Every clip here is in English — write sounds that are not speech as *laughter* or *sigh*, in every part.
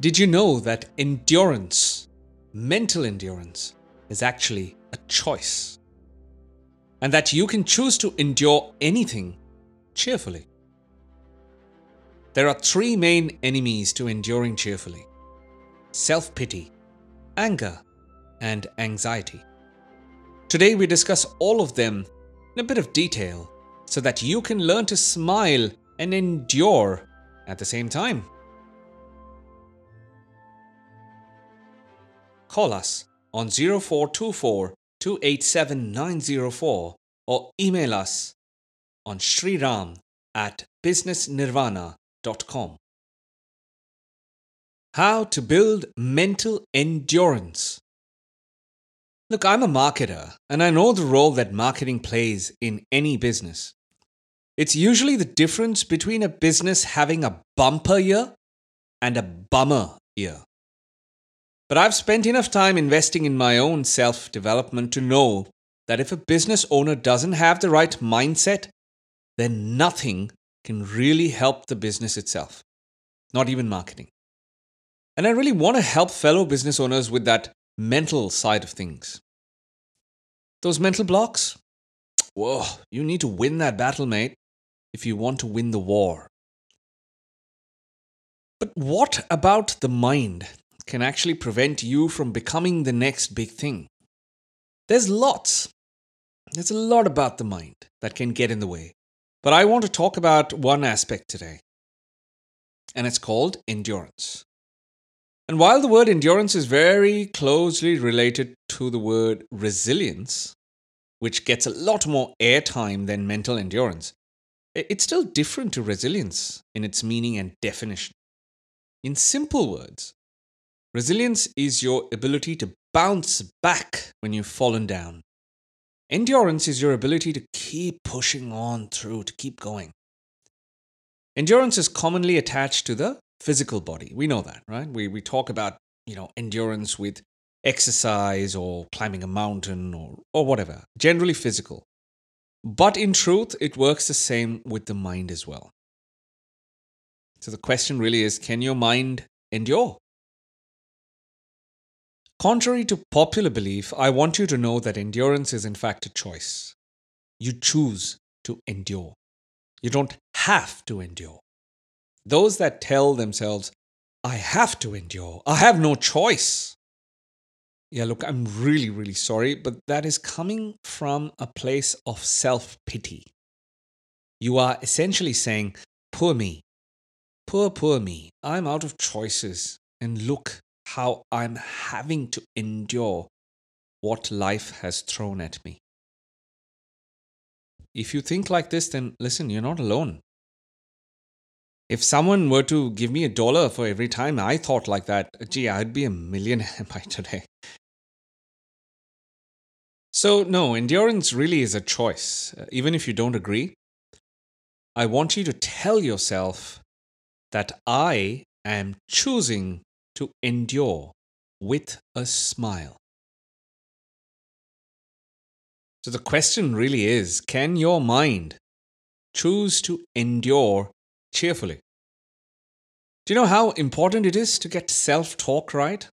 Did you know that endurance, mental endurance, is actually a choice? And that you can choose to endure anything cheerfully? There are three main enemies to enduring cheerfully self pity, anger, and anxiety. Today, we discuss all of them in a bit of detail so that you can learn to smile and endure at the same time. Call us on 0424 287 904 or email us on sriram at businessnirvana.com. How to build mental endurance. Look, I'm a marketer and I know the role that marketing plays in any business. It's usually the difference between a business having a bumper year and a bummer year. But I've spent enough time investing in my own self development to know that if a business owner doesn't have the right mindset, then nothing can really help the business itself, not even marketing. And I really want to help fellow business owners with that mental side of things. Those mental blocks? Whoa, you need to win that battle, mate if you want to win the war. But what about the mind can actually prevent you from becoming the next big thing? There's lots. There's a lot about the mind that can get in the way. But I want to talk about one aspect today, and it's called endurance. And while the word endurance is very closely related to the word resilience, which gets a lot more airtime than mental endurance, it's still different to resilience in its meaning and definition. In simple words, resilience is your ability to bounce back when you've fallen down. Endurance is your ability to keep pushing on through, to keep going. Endurance is commonly attached to the physical body. We know that, right? We, we talk about, you know, endurance with exercise or climbing a mountain or, or whatever, generally physical. But in truth, it works the same with the mind as well. So the question really is can your mind endure? Contrary to popular belief, I want you to know that endurance is in fact a choice. You choose to endure. You don't have to endure. Those that tell themselves, I have to endure, I have no choice, yeah, look, I'm really, really sorry, but that is coming from a place of self pity. You are essentially saying, Poor me, poor, poor me, I'm out of choices, and look how I'm having to endure what life has thrown at me. If you think like this, then listen, you're not alone. If someone were to give me a dollar for every time I thought like that, gee, I'd be a millionaire *laughs* by today. So, no, endurance really is a choice. Uh, even if you don't agree, I want you to tell yourself that I am choosing to endure with a smile. So, the question really is can your mind choose to endure cheerfully? Do you know how important it is to get self talk right?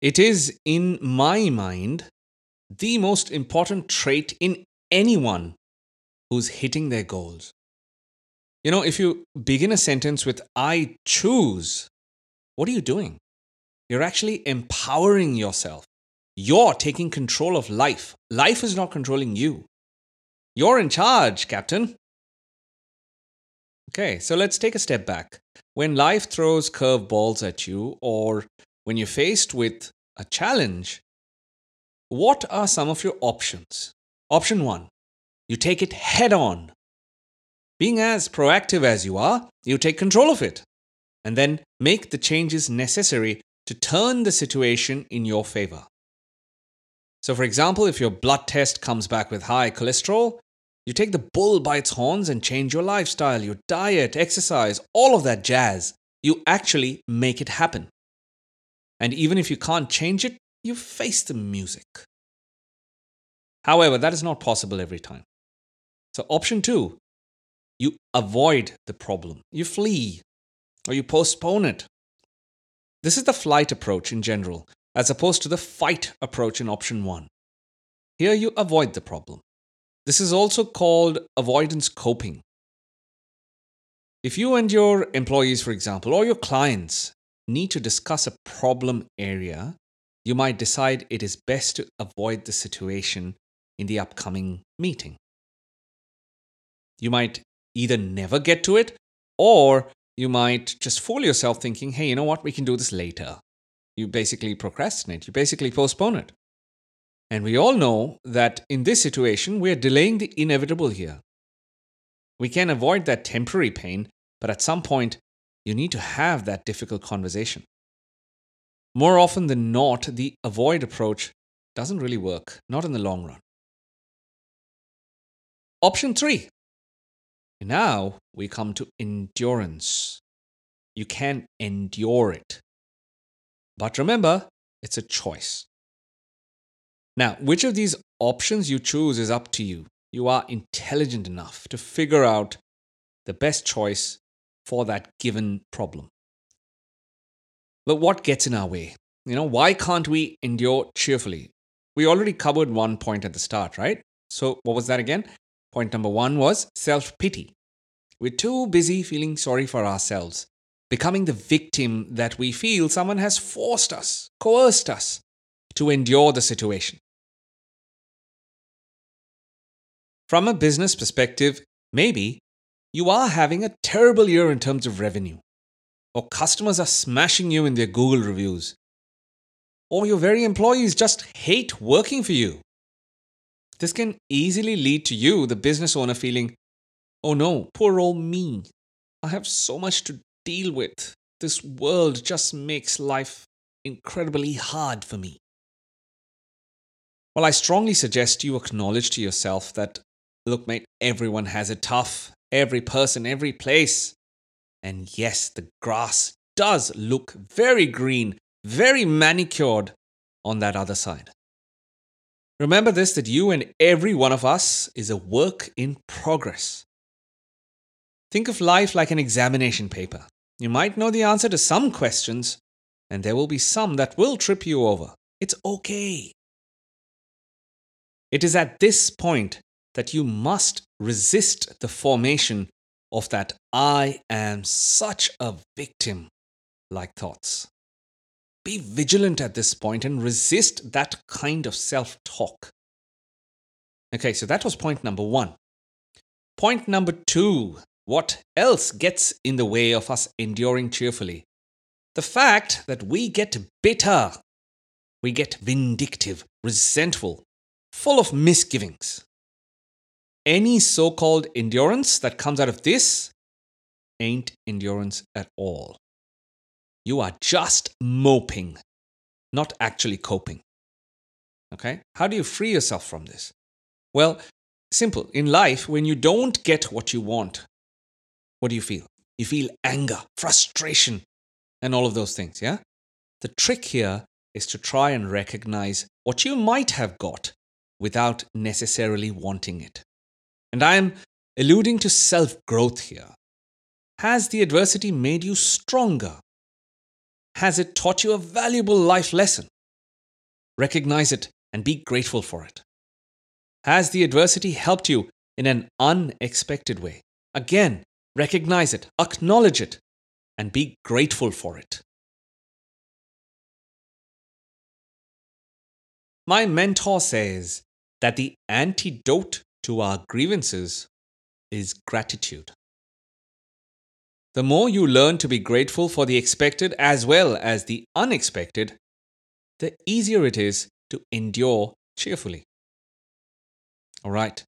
It is, in my mind, the most important trait in anyone who's hitting their goals. You know, if you begin a sentence with, I choose, what are you doing? You're actually empowering yourself. You're taking control of life. Life is not controlling you. You're in charge, Captain. Okay, so let's take a step back. When life throws curveballs at you, or when you're faced with a challenge, what are some of your options? Option one, you take it head on. Being as proactive as you are, you take control of it and then make the changes necessary to turn the situation in your favor. So, for example, if your blood test comes back with high cholesterol, you take the bull by its horns and change your lifestyle, your diet, exercise, all of that jazz. You actually make it happen. And even if you can't change it, you face the music. However, that is not possible every time. So, option two, you avoid the problem, you flee. or you postpone it. This is the flight approach in general, as opposed to the fight approach in option one. Here you avoid the problem. This is also called avoidance coping. If you and your employees, for example, or your clients need to discuss a problem area, you might decide it is best to avoid the situation in the upcoming meeting. You might either never get to it or you might just fool yourself thinking, hey, you know what, we can do this later. You basically procrastinate, you basically postpone it. And we all know that in this situation, we're delaying the inevitable here. We can avoid that temporary pain, but at some point, you need to have that difficult conversation. More often than not, the avoid approach doesn't really work, not in the long run. Option three. Now we come to endurance. You can endure it. But remember, it's a choice. Now, which of these options you choose is up to you. You are intelligent enough to figure out the best choice for that given problem. But what gets in our way? You know, why can't we endure cheerfully? We already covered one point at the start, right? So, what was that again? Point number one was self pity. We're too busy feeling sorry for ourselves, becoming the victim that we feel someone has forced us, coerced us to endure the situation. From a business perspective, maybe you are having a terrible year in terms of revenue, or customers are smashing you in their Google reviews, or your very employees just hate working for you. This can easily lead to you, the business owner, feeling, oh no, poor old me. I have so much to deal with. This world just makes life incredibly hard for me. Well, I strongly suggest you acknowledge to yourself that, look, mate, everyone has it tough every person, every place. And yes, the grass does look very green, very manicured on that other side. Remember this that you and every one of us is a work in progress. Think of life like an examination paper. You might know the answer to some questions, and there will be some that will trip you over. It's okay. It is at this point that you must resist the formation of that I am such a victim like thoughts. Be vigilant at this point and resist that kind of self talk. Okay, so that was point number one. Point number two what else gets in the way of us enduring cheerfully? The fact that we get bitter, we get vindictive, resentful, full of misgivings any so called endurance that comes out of this ain't endurance at all. You are just moping, not actually coping. Okay? How do you free yourself from this? Well, simple. In life, when you don't get what you want, what do you feel? You feel anger, frustration, and all of those things, yeah? The trick here is to try and recognize what you might have got without necessarily wanting it. And I am alluding to self growth here. Has the adversity made you stronger? Has it taught you a valuable life lesson? Recognize it and be grateful for it. Has the adversity helped you in an unexpected way? Again, recognize it, acknowledge it, and be grateful for it. My mentor says that the antidote to our grievances is gratitude. The more you learn to be grateful for the expected as well as the unexpected, the easier it is to endure cheerfully. All right,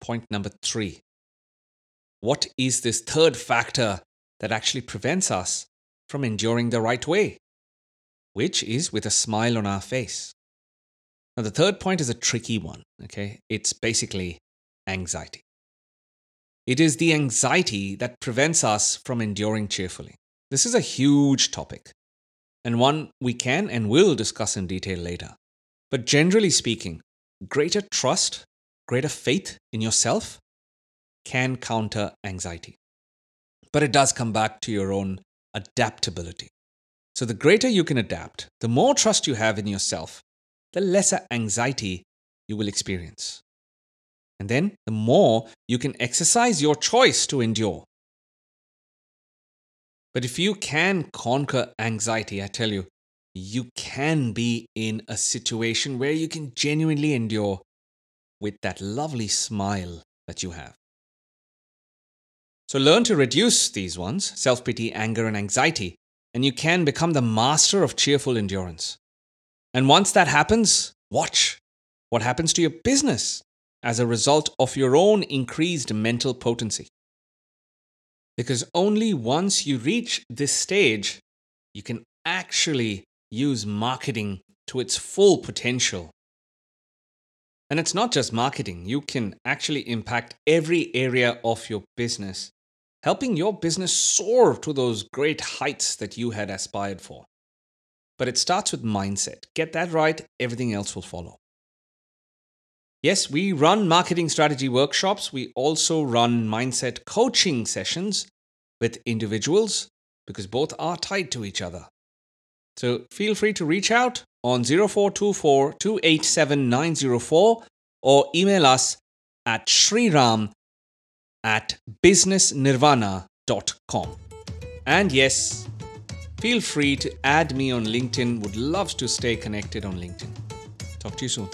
point number three. What is this third factor that actually prevents us from enduring the right way? Which is with a smile on our face. Now, the third point is a tricky one, okay? It's basically anxiety. It is the anxiety that prevents us from enduring cheerfully. This is a huge topic, and one we can and will discuss in detail later. But generally speaking, greater trust, greater faith in yourself can counter anxiety. But it does come back to your own adaptability. So, the greater you can adapt, the more trust you have in yourself, the lesser anxiety you will experience. And then, the more you can exercise your choice to endure. But if you can conquer anxiety, I tell you, you can be in a situation where you can genuinely endure with that lovely smile that you have. So learn to reduce these ones self pity, anger, and anxiety, and you can become the master of cheerful endurance. And once that happens, watch what happens to your business as a result of your own increased mental potency. Because only once you reach this stage, you can actually use marketing to its full potential. And it's not just marketing, you can actually impact every area of your business, helping your business soar to those great heights that you had aspired for. But it starts with mindset. Get that right, everything else will follow. Yes, we run marketing strategy workshops. We also run mindset coaching sessions with individuals because both are tied to each other. So feel free to reach out on 0424 287 904 or email us at shriram at businessnirvana.com. And yes, feel free to add me on LinkedIn. Would love to stay connected on LinkedIn. Talk to you soon.